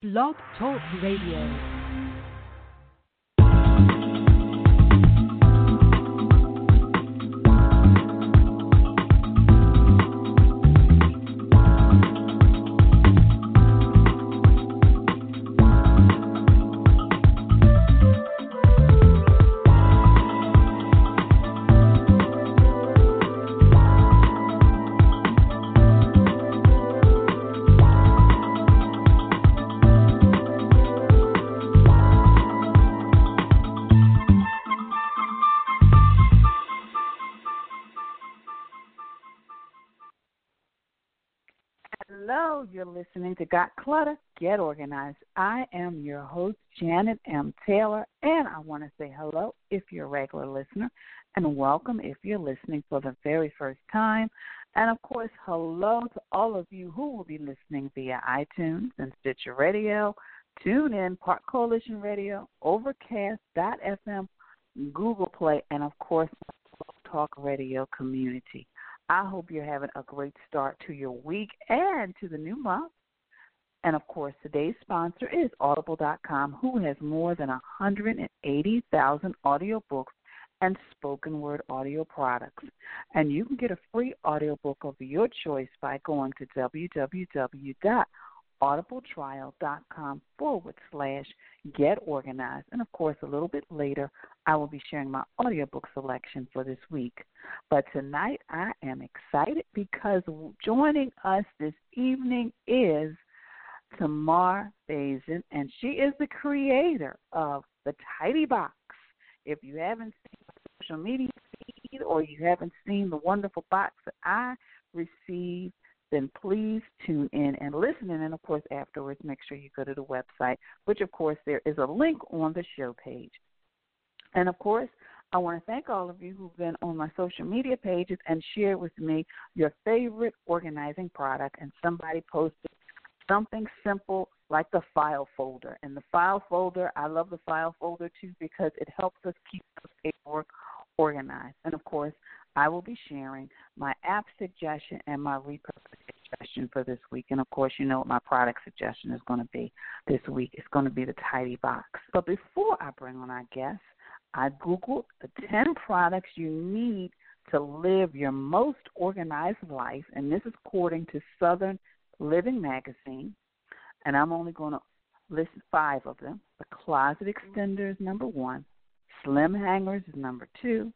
Blog Talk Radio. You're listening to Got Clutter, Get Organized. I am your host, Janet M. Taylor, and I want to say hello if you're a regular listener, and welcome if you're listening for the very first time. And of course, hello to all of you who will be listening via iTunes and Stitcher Radio, TuneIn, Park Coalition Radio, Overcast.fm, Google Play, and of course, Talk Radio community. I hope you're having a great start to your week and to the new month. And of course, today's sponsor is Audible.com, who has more than 180,000 audiobooks and spoken word audio products. And you can get a free audiobook of your choice by going to www audibletrial.com forward slash get organized. And of course, a little bit later, I will be sharing my audiobook selection for this week. But tonight, I am excited because joining us this evening is Tamar Bazin, and she is the creator of the TideeBox. If you haven't seen social media feed or you haven't seen the wonderful box that I received then please tune in and listen. And of course, afterwards, make sure you go to the website, which of course there is a link on the show page. And of course, I want to thank all of you who've been on my social media pages and shared with me your favorite organizing product. And somebody posted something simple like the file folder. And the file folder, I love the file folder too because it helps us keep the paperwork organized. And of course, I will be sharing my app suggestion and my repurpose suggestion for this week. And of course, you know what my product suggestion is going to be this week. It's going to be the TideeBox. But before I bring on our guests, I Googled the 10 products you need to live your most organized life. And this is according to Southern Living Magazine. And I'm only going to list five of them. The closet extender is number one. Slim hangers is number two.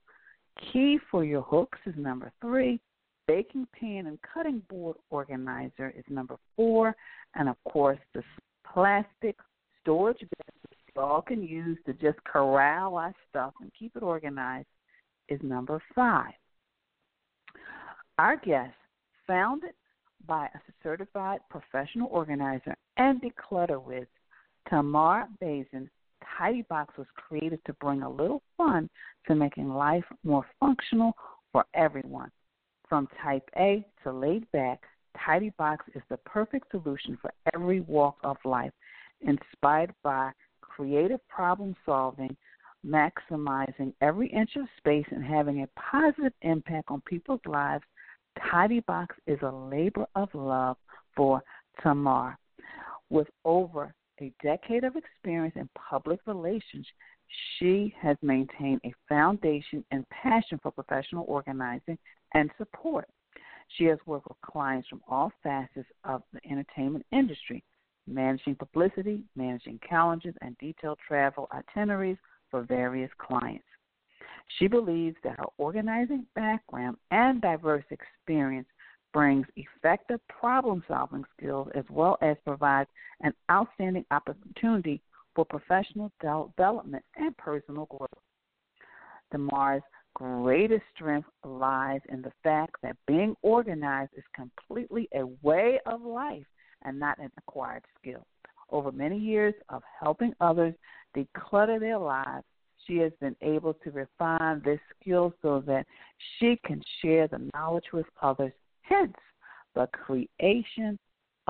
Key for your hooks is number three. Baking pan and cutting board organizer is number four. And of course, the plastic storage bins we all can use to just corral our stuff and keep it organized is number five. Our guest, founded by a certified professional organizer and declutter with Tamar Bazin, TideeBox was created to bring a little fun to making life more functional for everyone. From type A to laid back, TideeBox is the perfect solution for every walk of life, inspired by creative problem solving, maximizing every inch of space, and having a positive impact on people's lives. TideeBox is a labor of love for Tamar. With over a decade of experience in public relations, she has maintained a foundation and passion for professional organizing and support. She has worked with clients from all facets of the entertainment industry, managing publicity, managing calendars, and detailed travel itineraries for various clients. She believes that her organizing background and diverse experience brings effective problem solving skills as well as provides an outstanding opportunity for professional development and personal growth. Tamar's greatest strength lies in the fact that being organized is completely a way of life and not an acquired skill. Over many years of helping others declutter their lives, she has been able to refine this skill so that she can share the knowledge with others hence the creation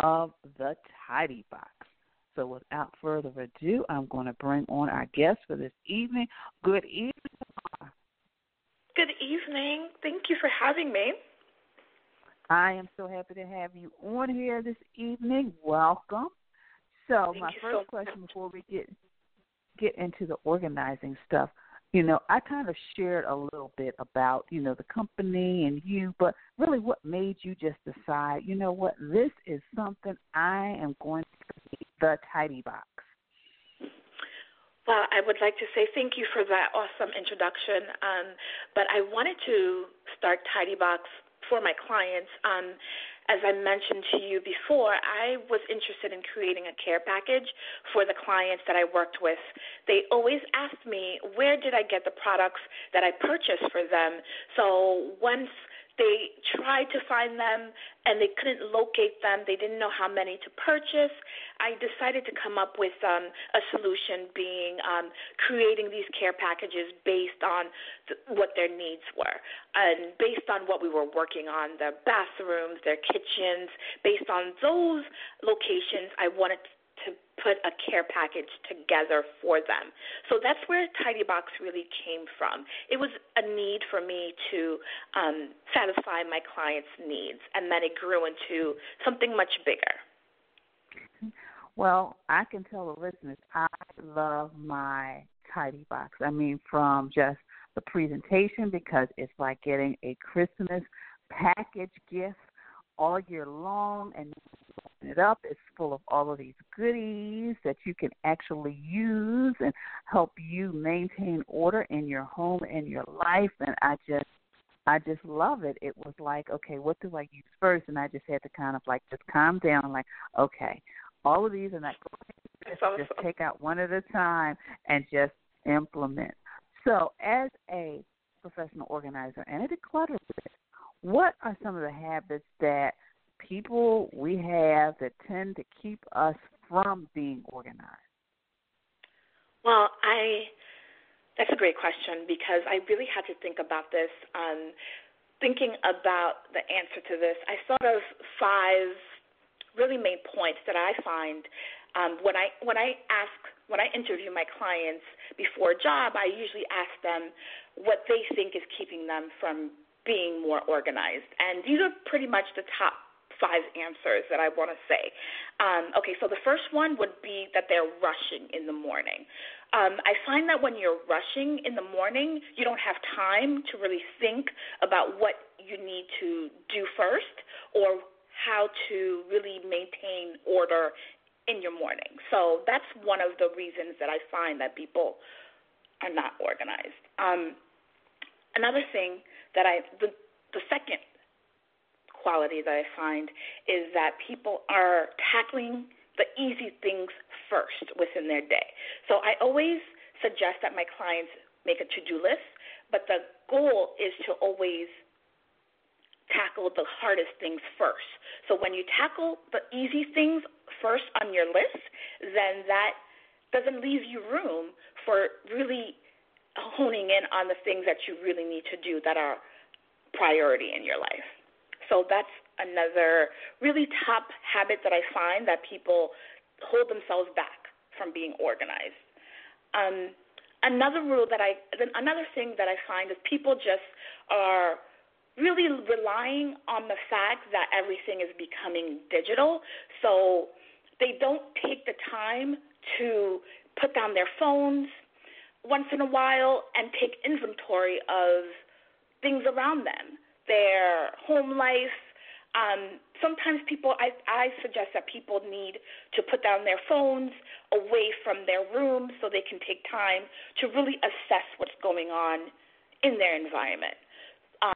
of the TideeBox. So, without further ado, I'm going to bring on our guest for this evening. Good evening. Good evening. Thank you for having me. I am so happy to have you on here this evening. Welcome. So Thank my first so question much. before we get get into the organizing stuff, you know, I kind of shared a little bit about, you know, the company and you, but really what made you just decide, you know what, this is something I am going to be the tidy box. Well, I would like to say thank you for that awesome introduction. Um, but I wanted to start TideeBox for my clients. Um, as I mentioned to you before, I was interested in creating a care package for the clients that I worked with. They always asked me, where did I get the products that I purchased for them? So once they tried to find them and they couldn't locate them. They didn't know how many to purchase. I decided to come up with um, a solution, being um, creating these care packages based on th- what their needs were and based on what we were working on their bathrooms, their kitchens. Based on those locations, I wanted put a care package together for them. So that's where TideeBox really came from. It was a need for me to um, satisfy my clients' needs, and then it grew into something much bigger. Well, I can tell the listeners I love my TideeBox. I mean, from just the presentation because it's like getting a Christmas package gift all year long and it up. It's full of all of these goodies that you can actually use and help you maintain order in your home and your life. And I just, I just love it. It was like, okay, what do I use first? And I just had to kind of like just calm down. Like, okay, all of these are not just, awesome. just take out one at a time and just implement. So, as a professional organizer and a declutterer, what are some of the habits that people we have that tend to keep us from being organized? Well, I that's a great question because I really had to think about this. Um, thinking about the answer to this, I thought of five really main points that I find um, when I when I ask when I interview my clients before a job, I usually ask them what they think is keeping them from being more organized, and these are pretty much the top five answers that I want to say. Um, okay, so the first one would be that they're rushing in the morning. Um, I find that when you're rushing in the morning, you don't have time to really think about what you need to do first or how to really maintain order in your morning. So that's one of the reasons that I find that people are not organized. Um, another thing that I, the, the second quality that I find is that people are tackling the easy things first within their day. So I always suggest that my clients make a to do list, but the goal is to always tackle the hardest things first. So when you tackle the easy things first on your list, then that doesn't leave you room for really honing in on the things that you really need to do that are priority in your life. So that's another really top habit that I find that people hold themselves back from being organized. Um, another rule that I, another thing that I find is people just are really relying on the fact that everything is becoming digital. So they don't take the time to put down their phones once in a while and take inventory of things around them, their home life. Um, sometimes people, I, I suggest that people need to put down their phones away from their room so they can take time to really assess what's going on in their environment.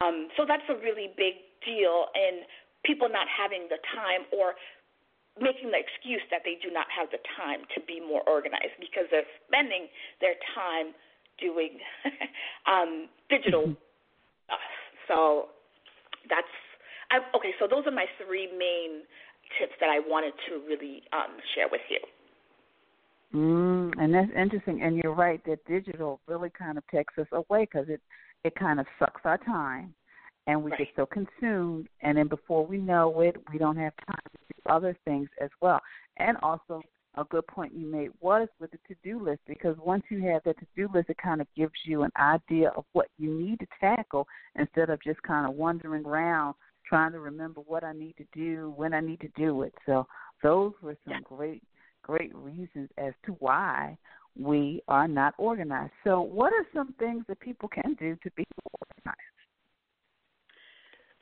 Um, so that's a really big deal in people not having the time or making the excuse that they do not have the time to be more organized because they're spending their time doing um, digital stuff. So that's I, okay. So those are my three main tips that I wanted to really um, share with you. Mm, and that's interesting. And you're right that digital really kind of takes us away because it it kind of sucks our time, and we right. get so consumed, and then before we know it, we don't have time to do other things as well. And also, a good point you made was with the to-do list because once you have that to-do list, it kind of gives you an idea of what you need to tackle instead of just kind of wandering around trying to remember what I need to do, when I need to do it. So those were some yeah. great great reasons as to why we are not organized. So, what are some things that people can do to be organized?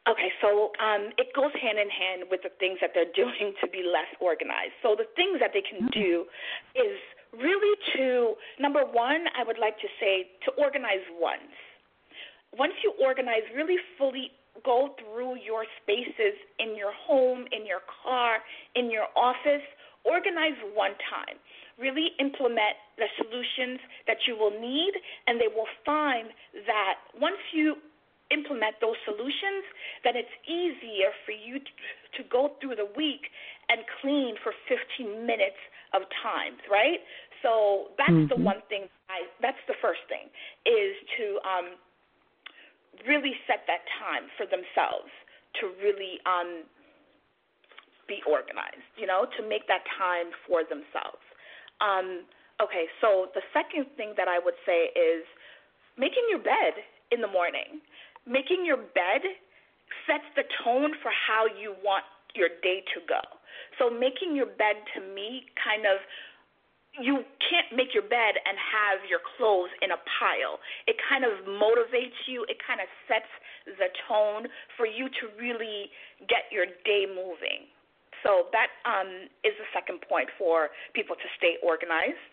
Okay, so um, it goes hand in hand with the things that they're doing to be less organized. So the things that they can mm-hmm. do is really to number one, I would like to say to organize once. Once you organize, really fully go through your spaces in your home, in your car, in your office. Organize one time. Really implement the solutions that you will need, and they will find that once you implement those solutions, then it's easier for you to, to go through the week and clean for 15 minutes of times, right? So that's mm-hmm. the one thing. I that's the first thing is to um, really set that time for themselves to really um, be organized. You know, to make that time for themselves. Um, okay, so the second thing that I would say is making your bed in the morning making your bed sets the tone for how you want your day to go. So making your bed to me kind of you can't make your bed and have your clothes in a pile. It kind of motivates you, it kind of sets the tone for you to really get your day moving. So that um, is the second point for people to stay organized.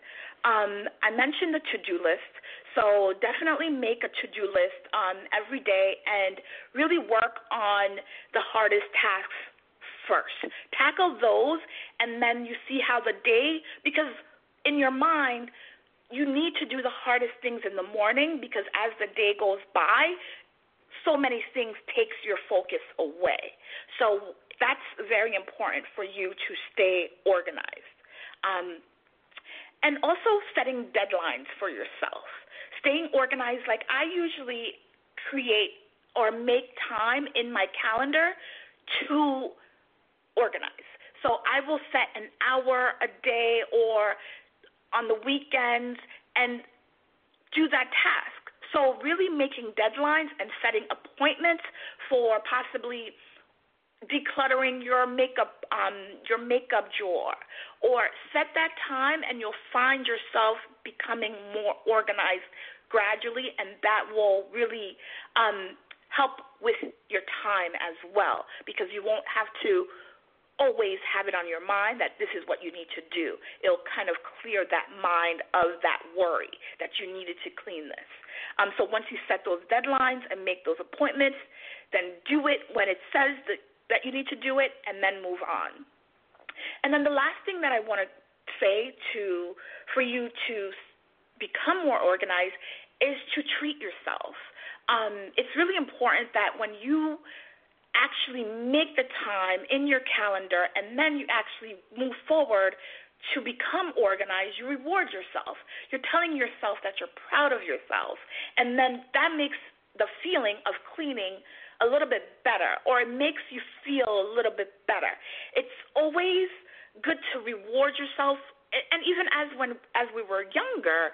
Um, I mentioned the to do list. So definitely make a to do list um, every day and really work on the hardest tasks first. Tackle those, and then you see how the day, because in your mind, you need to do the hardest things in the morning because as the day goes by, so many things takes your focus away. So that's very important for you to stay organized. Um, and also setting deadlines for yourself staying organized, like I usually create or make time in my calendar to organize. So I will set an hour a day or on the weekends and do that task. So really making deadlines and setting appointments for possibly decluttering your makeup um, your makeup drawer or set that time and you'll find yourself becoming more organized gradually and that will really um, help with your time as well because you won't have to always have it on your mind that this is what you need to do. It'll kind of clear that mind of that worry that you needed to clean this. Um, so once you set those deadlines and make those appointments, then do it when it says that that you need to do it and then move on. And then the last thing that I want to say to for you to become more organized is to treat yourself. Um, it's really important that when you actually make the time in your calendar and then you actually move forward to become organized, you reward yourself. You're telling yourself that you're proud of yourself. And then that makes the feeling of cleaning a little bit better or it makes you feel a little bit better. It's always good to reward yourself and even as when as we were younger,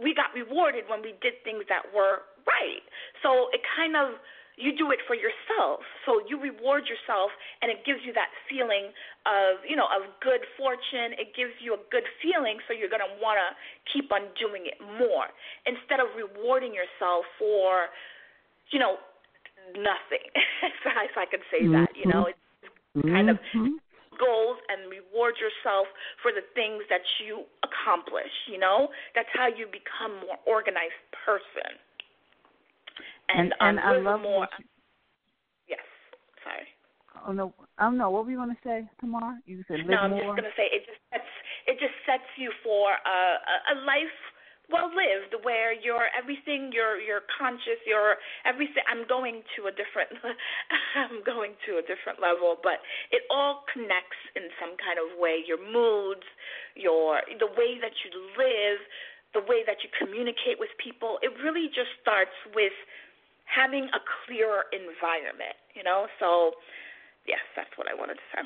we got rewarded when we did things that were right. So it kind of you do it for yourself. So you reward yourself and it gives you that feeling of, you know, of good fortune. It gives you a good feeling so you're going to want to keep on doing it more instead of rewarding yourself for, you know, nothing. if I could say that, you know, it's kind of mm-hmm. goals and reward yourself for the things that you accomplish, you know? That's how you become more organized person. And, and, and I love more you... Yes. Sorry. Oh no, I don't know. What were you want to say, Tamar? You said live no, I'm more. just gonna say it just sets it just sets you for a, a, a life well lived where you're everything you're you're conscious you're everything i'm going to a different i'm going to a different level. But it all connects in some kind of way. Your moods your the way that you live the way that you communicate with people it really just starts with having a clearer environment you know? So yes that's what i wanted to say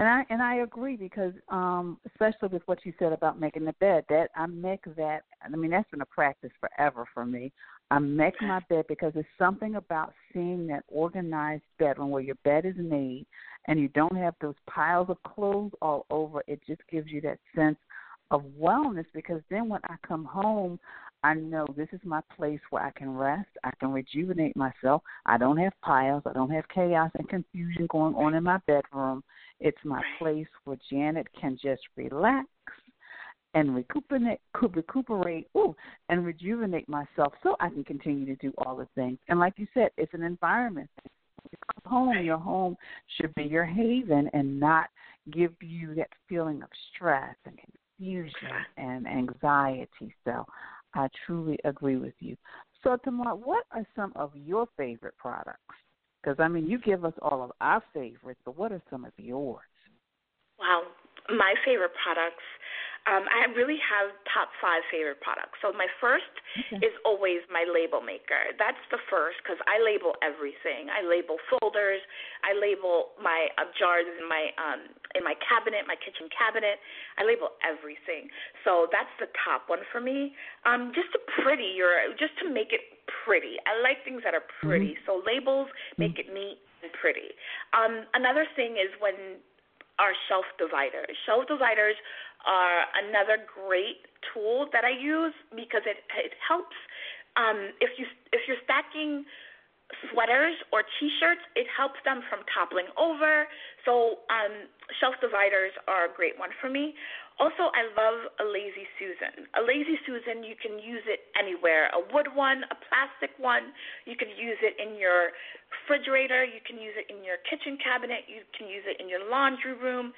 And I and I agree because um especially with what you said about making the bed, that I make that I mean that's been a practice forever for me. I make my bed because there's something about seeing that organized bedroom where your bed is made and you don't have those piles of clothes all over. It just gives you that sense of wellness because then when I come home, I know this is my place where I can rest, I can rejuvenate myself. I don't have piles, I don't have chaos and confusion going on in my bedroom. It's my place where Janet can just relax and recuperate, recuperate, ooh, and rejuvenate myself so I can continue to do all the things. And like you said, it's an environment. Home, your home should be your haven and not give you that feeling of stress and confusion and anxiety. So I truly agree with you. So, Tamar, what are some of your favorite products? Because, I mean, you give us all of our favorites, but what are some of yours? Wow. My favorite products um, I really have top five favorite products. So my first okay. is always my label maker. That's the first because I label everything. I label folders. I label my uh, jars in my um, in my cabinet, my kitchen cabinet. I label everything. So that's the top one for me. Um, just to pretty your, just to make it pretty. I like things that are pretty. Mm-hmm. So labels make mm-hmm. it neat and pretty. Um, another thing is when our shelf dividers. Shelf dividers are another great tool that I use because it it helps um, if you if you're stacking sweaters or t-shirts, it helps them from toppling over. So um, shelf dividers are a great one for me. Also, I love a lazy Susan. A lazy Susan, you can use it anywhere. A wood one, a plastic one. You can use it in your refrigerator. You can use it in your kitchen cabinet. You can use it in your laundry room.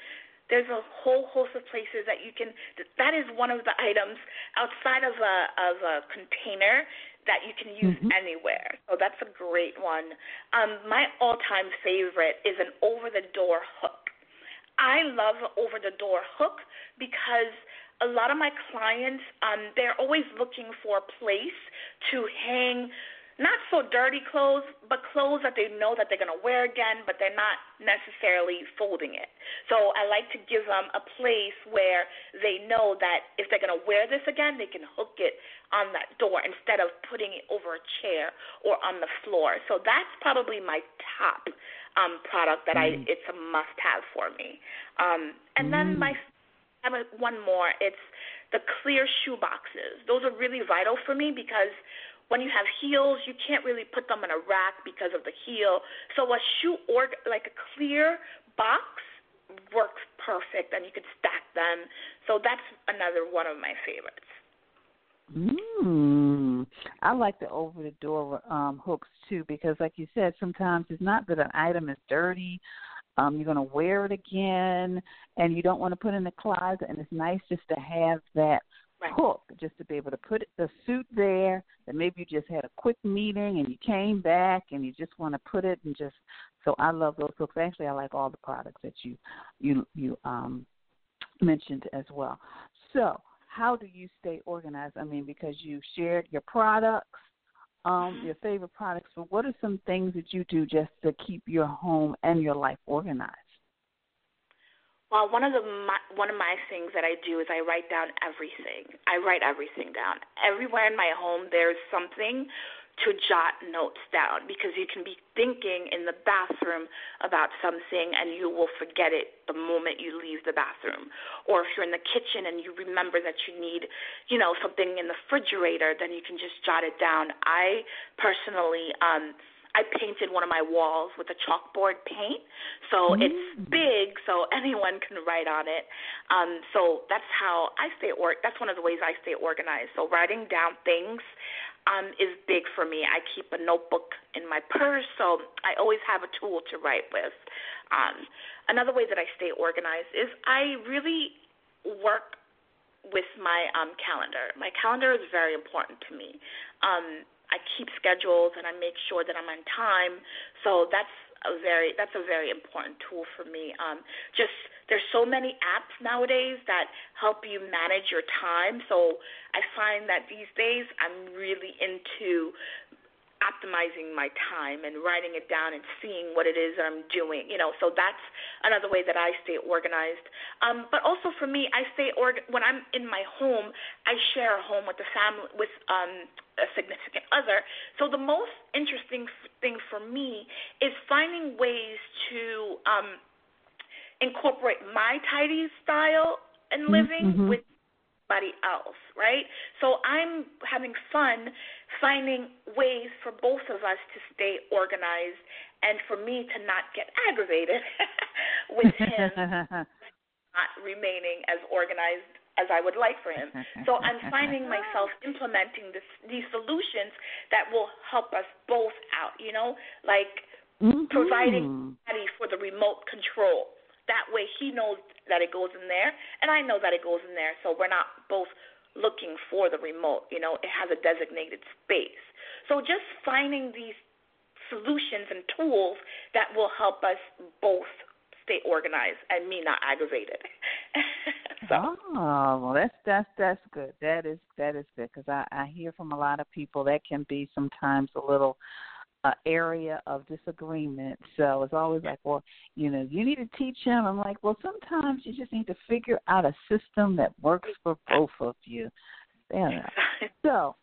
There's a whole host of places that you can. That is one of the items outside of a of a container that you can use mm-hmm. anywhere. So that's a great one. Um, my all-time favorite is an over-the-door hook. I love over-the-door hook because a lot of my clients, um, they're always looking for a place to hang not so dirty clothes, but clothes that they know that they're going to wear again, but they're not necessarily folding it. So I like to give them a place where they know that if they're going to wear this again, they can hook it on that door instead of putting it over a chair or on the floor. So that's probably my top um, product that mm. I it's a must have for me. Um, and mm. then my I have one more. It's the clear shoe boxes. Those are really vital for me because when you have heels, you can't really put them in a rack because of the heel. So a shoe or like a clear box works perfect, and you could stack them. So that's another one of my favorites. Mm. I like the over the door um hooks too because like you said sometimes it's not that an item is dirty um you're going to wear it again and you don't want to put in the closet and it's nice just to have that right. hook just to be able to put the suit there that maybe you just had a quick meeting and you came back and you just want to put it and just so I love those hooks. Actually I like all the products that you you you um mentioned as well. So how do you stay organized? I mean, because you shared your products, um, mm-hmm. your favorite products, but what are some things that you do just to keep your home and your life organized? Well, one of the my, one of my things that I do is I write down everything. I write everything down. Everywhere in my home, there's something to jot notes down because you can be thinking in the bathroom about something and you will forget it the moment you leave the bathroom. Or if you're in the kitchen and you remember that you need, you know, something in the refrigerator, then you can just jot it down. I personally um I painted one of my walls with a chalkboard paint, so mm. it's big, so anyone can write on it. Um, so that's how I stay or that's one of the ways I stay organized. So writing down things um, is big for me. I keep a notebook in my purse, so I always have a tool to write with. Um, another way that I stay organized is I really work with my um, calendar. My calendar is very important to me. Um, I keep schedules and I make sure that I'm on time. So that's a very that's a very important tool for me. Um, just there's so many apps nowadays that help you manage your time. So I find that these days I'm really into optimizing my time and writing it down and seeing what it is that I'm doing. You know, so that's another way that I stay organized. Um, but also for me, I stay org- when I'm in my home. I share a home with the family with um, a significant other. So the most interesting thing for me is finding ways to um, incorporate my tidy style and mm-hmm, living mm-hmm. with somebody else, right? So I'm having fun finding ways for both of us to stay organized and for me to not get aggravated with him not remaining as organized as I would like for him. So I'm finding myself implementing this, these solutions that will help us both out, you know, like mm-hmm. providing for the remote control. That way he knows that it goes in there, and I know that it goes in there, so we're not both looking for the remote. You know, it has a designated space. So just finding these solutions and tools that will help us both stay organized and me not aggravated. so. Oh ah, well, that's that's that's good. That is that is good because I I hear from a lot of people that can be sometimes a little area of disagreement. So it's always like, well, you know, you need to teach him. I'm like, well, sometimes you just need to figure out a system that works for both of you. Yeah. So,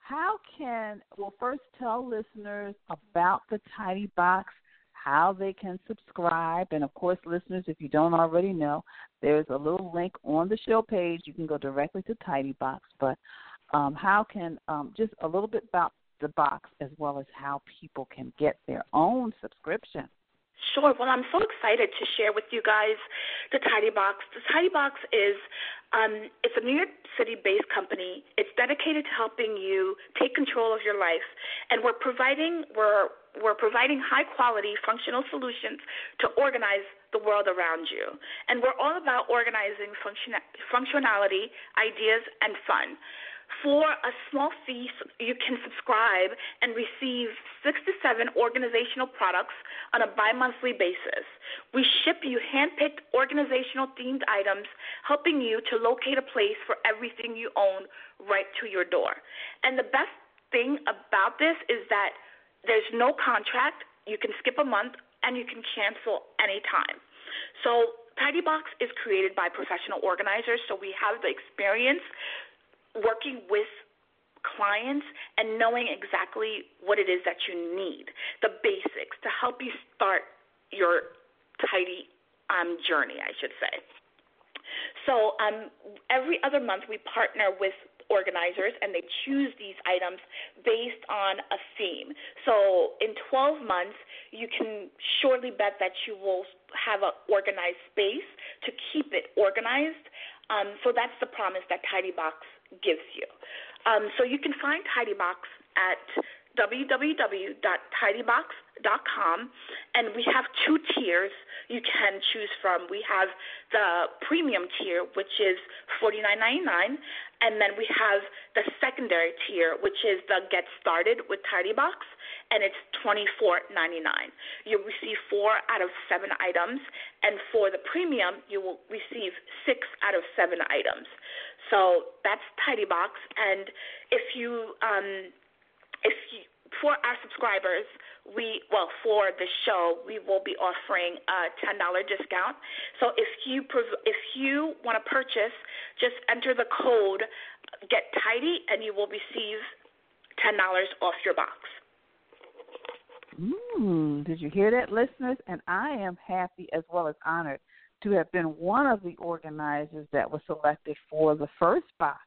how can well first tell listeners about the TideeBox, how they can subscribe, and of course, listeners, if you don't already know, there's a little link on the show page. You can go directly to TideeBox, but um, how can um, just a little bit about the box as well as how people can get their own subscription. Sure. Well, I'm so excited to share with you guys the TideeBox. The TideeBox is um, it's a New York City-based company. It's dedicated to helping you take control of your life, and we're providing we're we're providing high-quality functional solutions to organize the world around you. And we're all about organizing function, functionality, ideas, and fun. For a small fee, you can subscribe and receive six to seven organizational products on a bi monthly basis. We ship you handpicked organizational themed items, helping you to locate a place for everything you own right to your door. And the best thing about this is that there's no contract, you can skip a month, and you can cancel anytime. So, TideeBox is created by professional organizers, so we have the experience working with clients and knowing exactly what it is that you need, the basics to help you start your tidy um, journey, I should say. So um, every other month we partner with organizers and they choose these items based on a theme. So in 12 months, you can surely bet that you will have an organized space to keep it organized. Um, so that's the promise that TideeBox gives you. Um, so you can find TideeBox at www.tideebox.com, and we have two tiers you can choose from. We have the premium tier, which is $49.99, and then we have the secondary tier, which is the Get Started with TideeBox, and it's $24.99. You'll receive four out of seven items, and for the premium, you will receive six out of seven items. So that's TideeBox, and if you um, if you, for our subscribers, we well for the show we will be offering a ten dollar discount. So if you if you want to purchase, just enter the code Get Tidy, and you will receive ten dollars off your box. Mm, did you hear that, listeners? And I am happy as well as honored to have been one of the organizers that was selected for the first box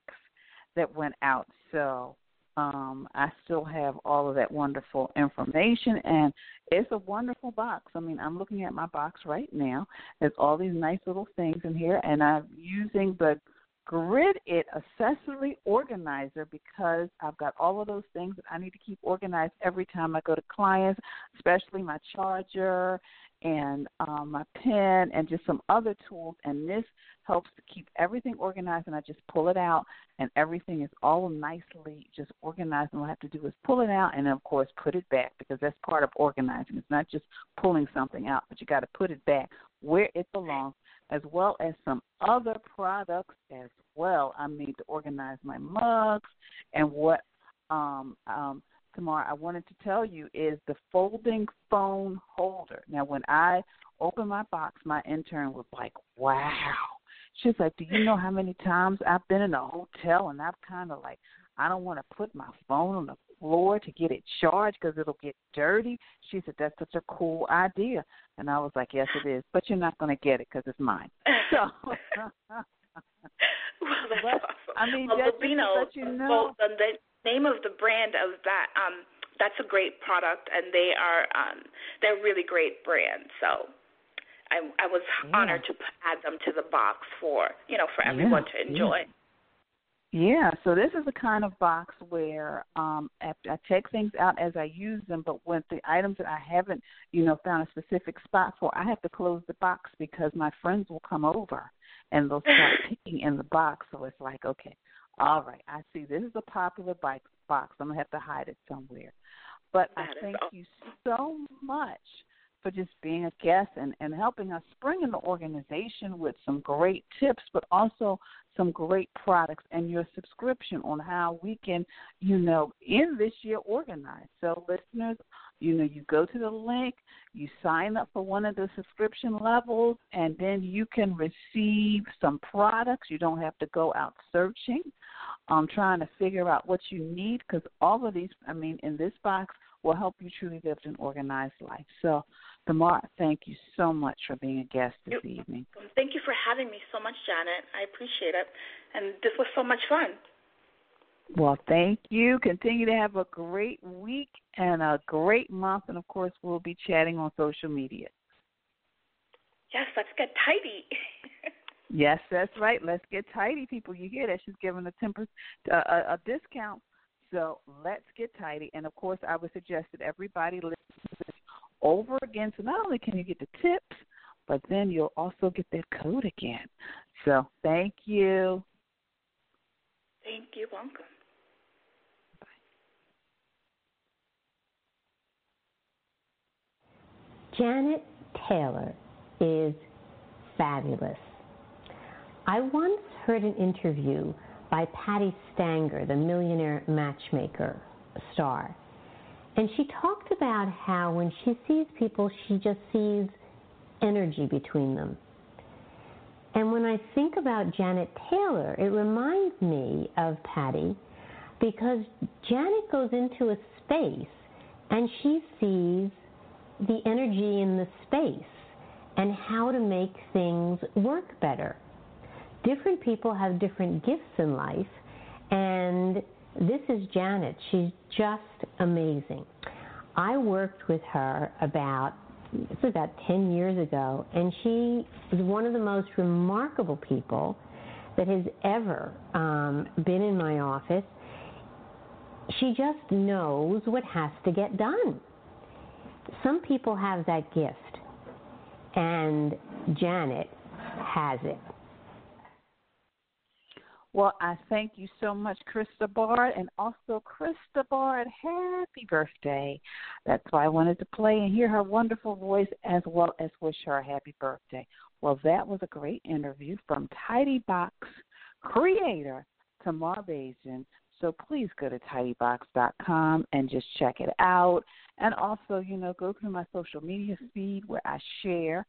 that went out. So um, I still have all of that wonderful information, and it's a wonderful box. I mean, I'm looking at my box right now. There's all these nice little things in here, and I'm using the Grid It accessory organizer because I've got all of those things that I need to keep organized every time I go to clients, especially my charger and um, my pen and just some other tools. And this helps to keep everything organized. And I just pull it out, and everything is all nicely just organized. And all I have to do is pull it out, and of course put it back because that's part of organizing. It's not just pulling something out, but you got to put it back where it belongs, as well as some other products as well. I need to organize my mugs and what um, um, Tamar I wanted to tell you is the folding phone holder. Now, when I opened my box, my intern was like, "Wow." She's like, "Do you know how many times I've been in a hotel and I've kind of like, I don't want to put my phone on the floor to get it charged because it'll get dirty." She said, "That's such a cool idea," and I was like, "Yes, it is, but you're not going to get it because it's mine." So. well, that's but, awesome. I mean, well, just Lubino, let you know. well, the name of the brand of that, um, that's a great product, and they are um, they're really great brands. So. I, I was yeah. honored to add them to the box for you know for everyone yeah, to enjoy. Yeah. yeah. so this is the kind of box where um I, I take things out as I use them, but when the items that I haven't, you know, found a specific spot for, I have to close the box because my friends will come over and they'll start picking in the box. So it's like, okay, all right, I see this is a popular bike box. I'm gonna have to hide it somewhere. But that I thank awesome. you so much for just being a guest and, and helping us bring in the organization with some great tips, but also some great products and your subscription on how we can, you know, in this year organize. So listeners, you know, you go to the link, you sign up for one of the subscription levels, and then you can receive some products. You don't have to go out searching, um, trying to figure out what you need because all of these, I mean, in this box will help you truly live an organized life. So Tamar, thank you so much for being a guest this you, evening. Thank you for having me so much, Janet. I appreciate it. And this was so much fun. Well, thank you. Continue to have a great week and a great month. And of course, we'll be chatting on social media. Yes, let's get tidy. yes, that's right. Let's get tidy, people. You hear that? She's giving a, temper, uh, a, a discount. So let's get tidy. And of course, I would suggest that everybody listen over again. So not only can you get the tips, but then you'll also get that code again. So thank you. Thank you. Welcome. Bye. Janet Taylor is fabulous. I once heard an interview by Patti Stanger, the millionaire matchmaker star, and she talked about how when she sees people, she just sees energy between them. And when I think about Janet Taylor, it reminds me of Patty because Janet goes into a space and she sees the energy in the space and how to make things work better. Different people have different gifts in life, and this is Janet. She's just amazing. I worked with her about this was about 10 years ago, and she was one of the most remarkable people that has ever um, been in my office. She just knows what has to get done. Some people have that gift, and Janet has it. Well, I thank you so much, Krista Bard, and also Krista Bard, happy birthday. That's why I wanted to play and hear her wonderful voice as well as wish her a happy birthday. Well, that was a great interview from TideeBox creator Tamar Bazin. So please go to tideebox.com and just check it out. And also, you know, go to my social media feed where I share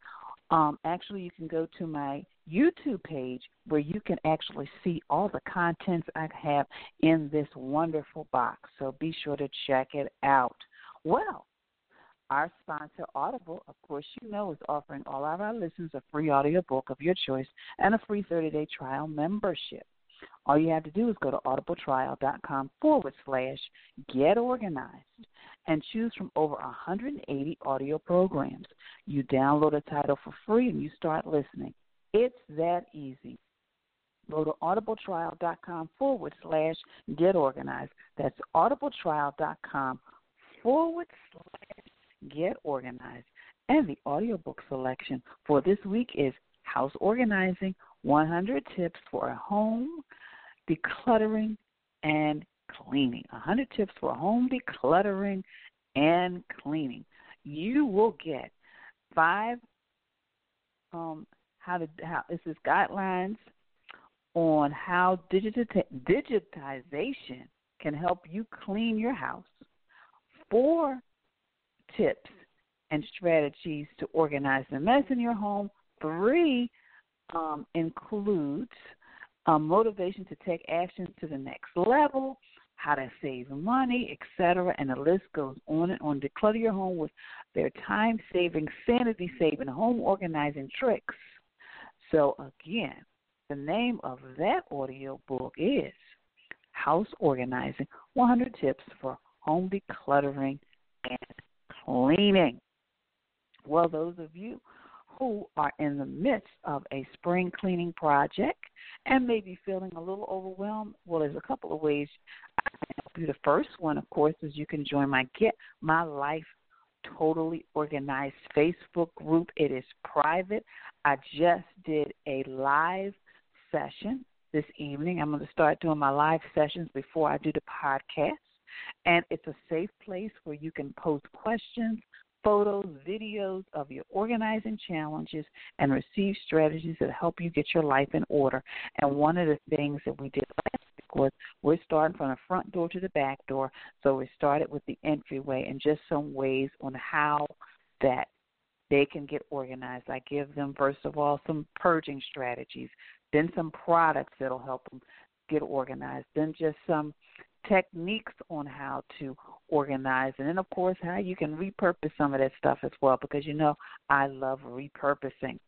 um, actually, you can go to my YouTube page where you can actually see all the contents I have in this wonderful box. So be sure to check it out. Well, our sponsor, Audible, of course, you know, is offering all of our listeners a free audiobook of your choice and a free 30 day trial membership. All you have to do is go to audibletrial.com forward slash get organized and choose from over 180 audio programs. You download a title for free and you start listening. It's that easy. Go to audibletrial.com forward slash get organized. That's audibletrial.com forward slash get organized. And the audiobook selection for this week is House Organizing 100 Tips for a Home Decluttering and Cleaning. 100 Tips for Home Decluttering and Cleaning. You will get five um, how to how this is guidelines on how digitization can help you clean your house. four tips and strategies to organize the mess in your home. Three um, includes motivation to take action to the next level, how to save money, etc. And the list goes on and on. Declutter your home with their time saving, sanity saving, home organizing tricks. So, again, the name of that audio book is House Organizing 100 Tips for Home Decluttering and Cleaning. Well, those of you who are in the midst of a spring cleaning project and maybe feeling a little overwhelmed, well, there's a couple of ways I can help you. The first one, of course, is you can join my Get My Life Totally Organized Facebook group. It is private. I just did a live session this evening. I'm going to start doing my live sessions before I do the podcast. And it's a safe place where you can post questions, photos, videos of your organizing challenges, and receive strategies that help you get your life in order. And one of the things that we did last week was we're starting from the front door to the back door. So we started with the entryway and just some ways on how that they can get organized. I give them, first of all, some purging strategies, then some products that'll help them get organized, then just some techniques on how to organize, and then of course how you can repurpose some of that stuff as well. Because you know I love repurposing.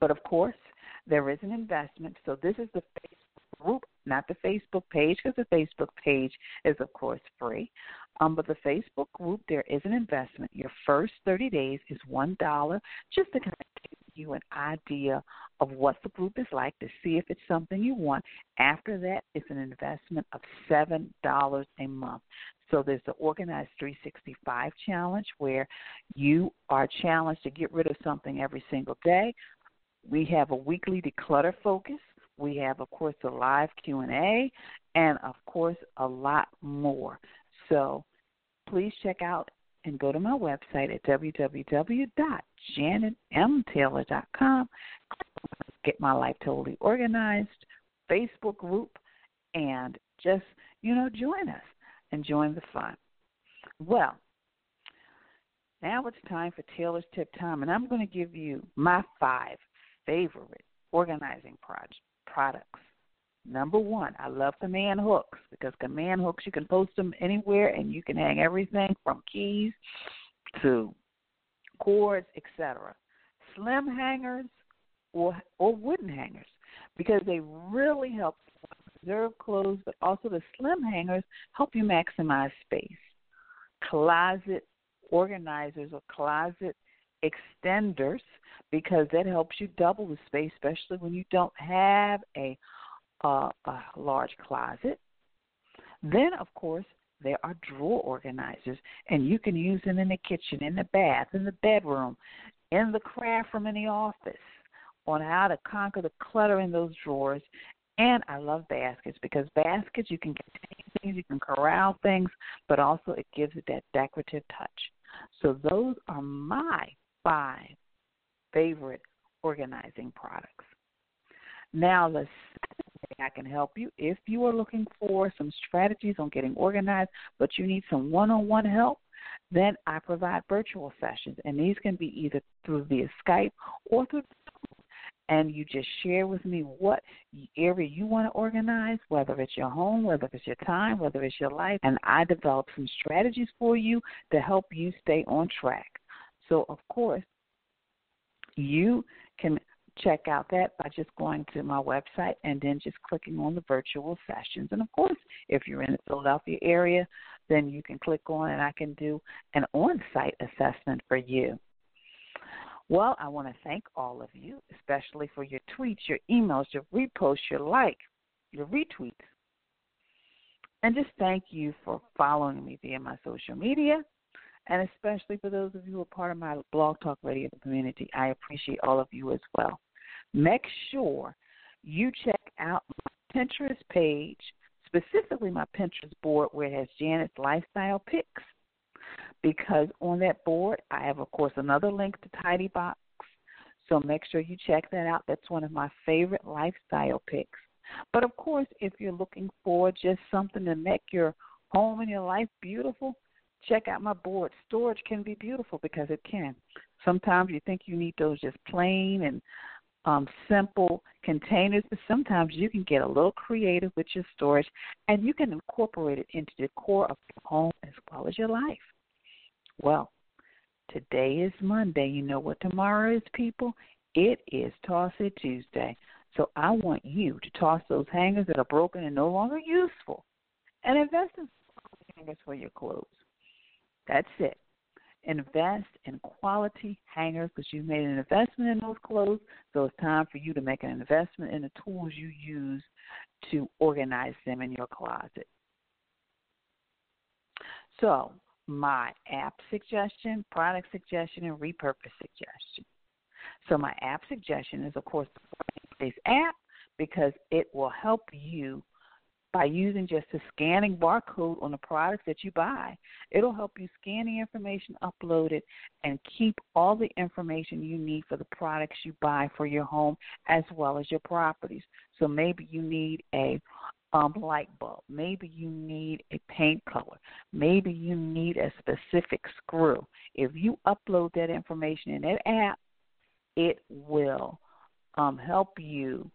But of course, there is an investment. So this is the Facebook group, not the Facebook page, because the Facebook page is of course free. Um, but the Facebook group, there is an investment. Your first 30 days is one dollar, just to kind of give you an idea of what the group is like to see if it's something you want. After that, it's an investment of seven dollars a month. So there's the Organized 365 challenge where you are challenged to get rid of something every single day. We have a weekly declutter focus. We have, of course, a live Q and A, and of course, a lot more. So please check out and go to my website at www.janetmtaylor.com. Get my life totally organized, Facebook group, and just, you know, join us and join the fun. Well, now it's time for Taylor's Tip Time, and I'm going to give you my five favorite organizing project, products Number one, I love command hooks because command hooks you can post them anywhere and you can hang everything from keys to cords, etc. Slim hangers or or wooden hangers because they really help preserve clothes, but also the slim hangers help you maximize space. Closet organizers or closet extenders because that helps you double the space, especially when you don't have a a, a large closet. Then, of course, there are drawer organizers, and you can use them in the kitchen, in the bath, in the bedroom, in the craft room, in the office, on how to conquer the clutter in those drawers. And I love baskets because baskets you can contain things, you can corral things, but also it gives it that decorative touch. So those are my five favorite organizing products. Now, the I can help you if you are looking for some strategies on getting organized, but you need some one on one help. Then I provide virtual sessions, and these can be either through via Skype or through and you just share with me what area you want to organize, whether it's your home, whether it's your time, whether it's your life, and I develop some strategies for you to help you stay on track. So, of course, you can check out that by just going to my website and then just clicking on the virtual sessions. And of course, if you're in the Philadelphia area, then you can click on and I can do an on site assessment for you. Well, I want to thank all of you, especially for your tweets, your emails, your reposts, your like, your retweets. And just thank you for following me via my social media and especially for those of you who are part of my Blog Talk Radio community. I appreciate all of you as well make sure you check out my Pinterest page, specifically my Pinterest board where it has Janet's lifestyle picks. Because on that board, I have, of course, another link to TideeBox. So make sure you check that out. That's one of my favorite lifestyle picks. But of course, if you're looking for just something to make your home and your life beautiful, check out my board. Storage can be beautiful because it can. Sometimes you think you need those just plain and um, simple containers, but sometimes you can get a little creative with your storage and you can incorporate it into the core of your home as well as your life. Well, today is Monday. You know what tomorrow is, people? It is Toss It Tuesday. So I want you to toss those hangers that are broken and no longer useful and invest in hangers for your clothes. That's it. Invest in quality hangers because you've made an investment in those clothes. So it's time for you to make an investment in the tools you use to organize them in your closet. So, my app suggestion, product suggestion, and repurpose suggestion. So, my app suggestion is, of course, the app because it will help you by using just a scanning barcode on the products that you buy. It'll help you scan the information, upload it, and keep all the information you need for the products you buy for your home as well as your properties. So maybe you need a um, light bulb. Maybe you need a paint color. Maybe you need a specific screw. If you upload that information in that app, it will um, help you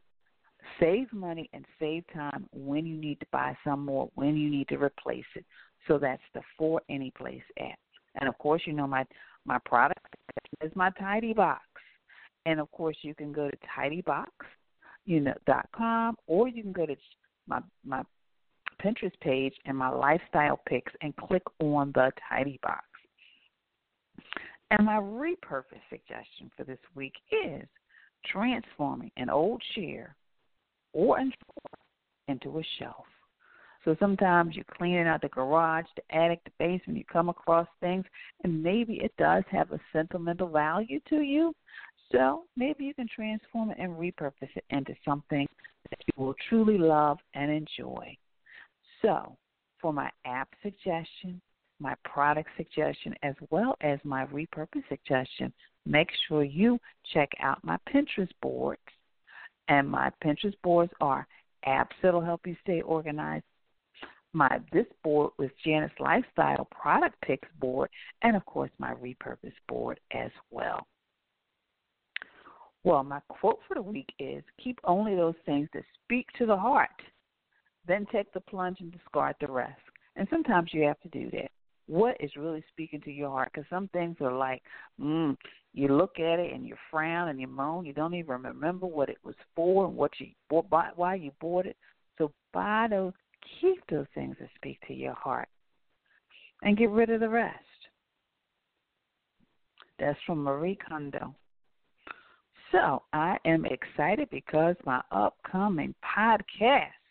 save money and save time when you need to buy some more, when you need to replace it. So that's the For Any Place app. And of course, you know my my product is my TideeBox, and of course you can go to tideebox, you know dot com, or you can go to my my Pinterest page and my lifestyle picks and click on the TideeBox. And my repurpose suggestion for this week is transforming an old chair or into a shelf. So sometimes you're cleaning out the garage, the attic, the basement, you come across things, and maybe it does have a sentimental value to you. So maybe you can transform it and repurpose it into something that you will truly love and enjoy. So, for my app suggestion, my product suggestion, as well as my repurpose suggestion, make sure you check out my Pinterest boards and my Pinterest boards are apps that'll help you stay organized. My this board was Janet's Lifestyle product picks board, and of course my repurpose board as well. Well, my quote for the week is keep only those things that speak to the heart, then take the plunge and discard the rest. And sometimes you have to do that what is really speaking to your heart? Because some things are like mm, you look at it and you frown and you moan you don't even remember what it was for and what you why you bought it. So buy those keep those things that speak to your heart and get rid of the rest. That's from marie kondo. So i am excited because my upcoming podcast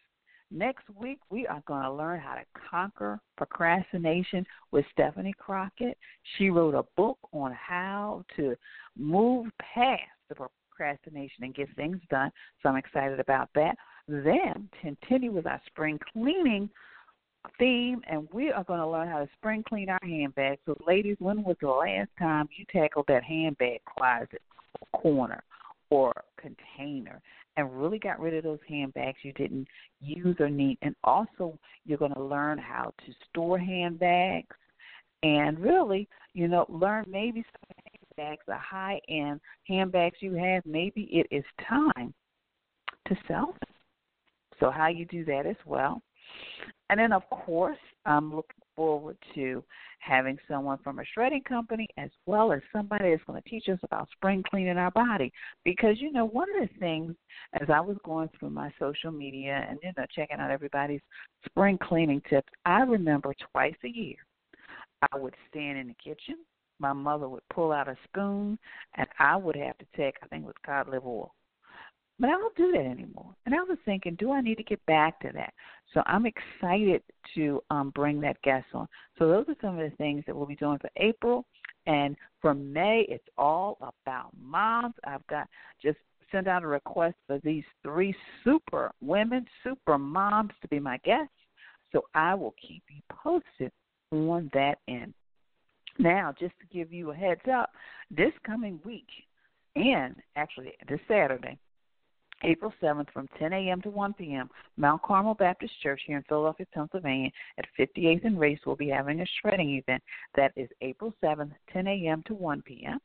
Next week, we are going to learn how to conquer procrastination with Stephanie Crockett. She wrote a book on how to move past the procrastination and get things done. So I'm excited about that. Then, continue with our spring cleaning theme, and we are going to learn how to spring clean our handbags. So, ladies, when was the last time you tackled that handbag closet corner or container? And really got rid of those handbags you didn't use or need. And also, you're going to learn how to store handbags and really, you know, learn maybe some handbags, the high end handbags you have, maybe it is time to sell them. So, how you do that as well. And then, of course, I'm looking forward to having someone from a shredding company as well as somebody that's going to teach us about spring cleaning our body. Because, you know, one of the things as I was going through my social media and, you know, checking out everybody's spring cleaning tips, I remember twice a year I would stand in the kitchen. My mother would pull out a spoon, and I would have to take, I think it was cod liver oil, but I don't do that anymore. And I was thinking, do I need to get back to that? So I'm excited to um, bring that guest on. So those are some of the things that we'll be doing for April. And for May, it's all about moms. I've got just sent out a request for these three super women, super moms to be my guests. So I will keep you posted on that end. Now, just to give you a heads up, this coming week, and actually this Saturday, April 7th from 10 a.m. to 1 p.m. Mount Carmel Baptist Church here in Philadelphia, Pennsylvania at 58th and Race will be having a shredding event. That is April 7th, 10 a.m. to 1 p.m.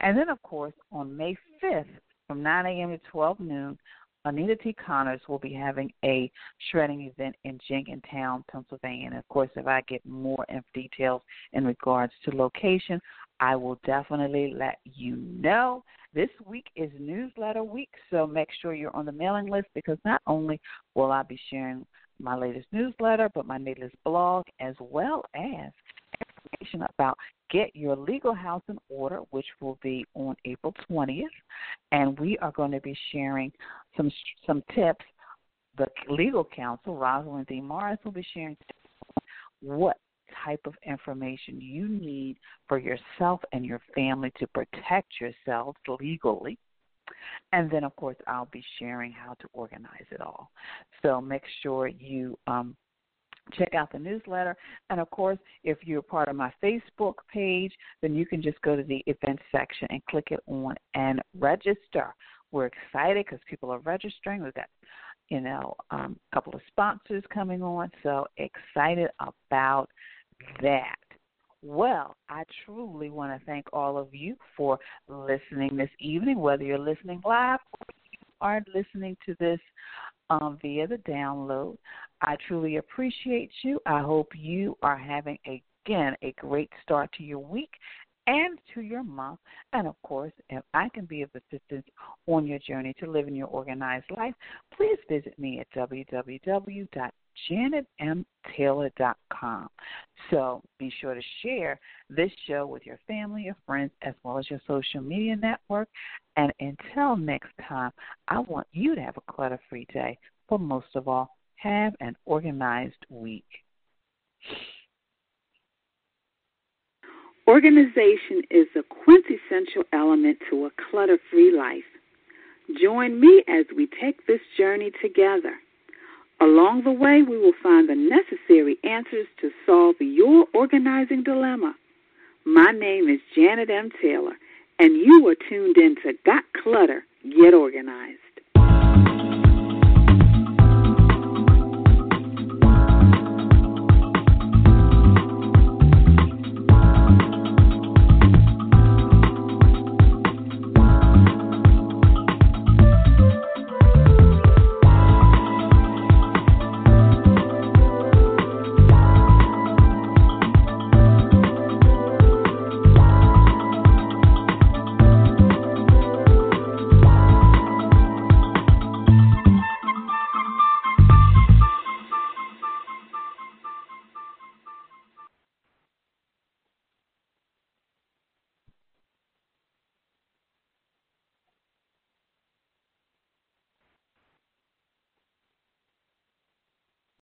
And then, of course, on May 5th from 9 a.m. to 12 noon, Anita T. Connors will be having a shredding event in Jenkintown, Pennsylvania. And of course, if I get more details in regards to location, I will definitely let you know. This week is newsletter week, so make sure you're on the mailing list because not only will I be sharing my latest newsletter, but my latest blog, as well as information about Get Your Legal House in Order, which will be on April 20th. And we are going to be sharing some some tips. The legal counsel, Rosalind D. Morris, will be sharing what type of information you need for yourself and your family to protect yourselves legally. And then, of course, I'll be sharing how to organize it all. So make sure you um, check out the newsletter. And of course, if you're part of my Facebook page, then you can just go to the events section and click it on and register. We're excited because people are registering. We've got, you know, um, a couple of sponsors coming on. So excited about that. Well, I truly want to thank all of you for listening this evening, whether you're listening live or you are listening to this um, via the download. I truly appreciate you. I hope you are having, again, a great start to your week and to your month. And of course, if I can be of assistance on your journey to living your organized life, please visit me at www.janetmtaylor.com. So be sure to share this show with your family, your friends, as well as your social media network. And until next time, I want you to have a clutter free day, but most of all, have an organized week. Organization is a quintessential element to a clutter free life. Join me as we take this journey together. Along the way, we will find the necessary answers to solve your organizing dilemma. My name is Janet M. Taylor, and you are tuned in to Got Clutter, Get Organized.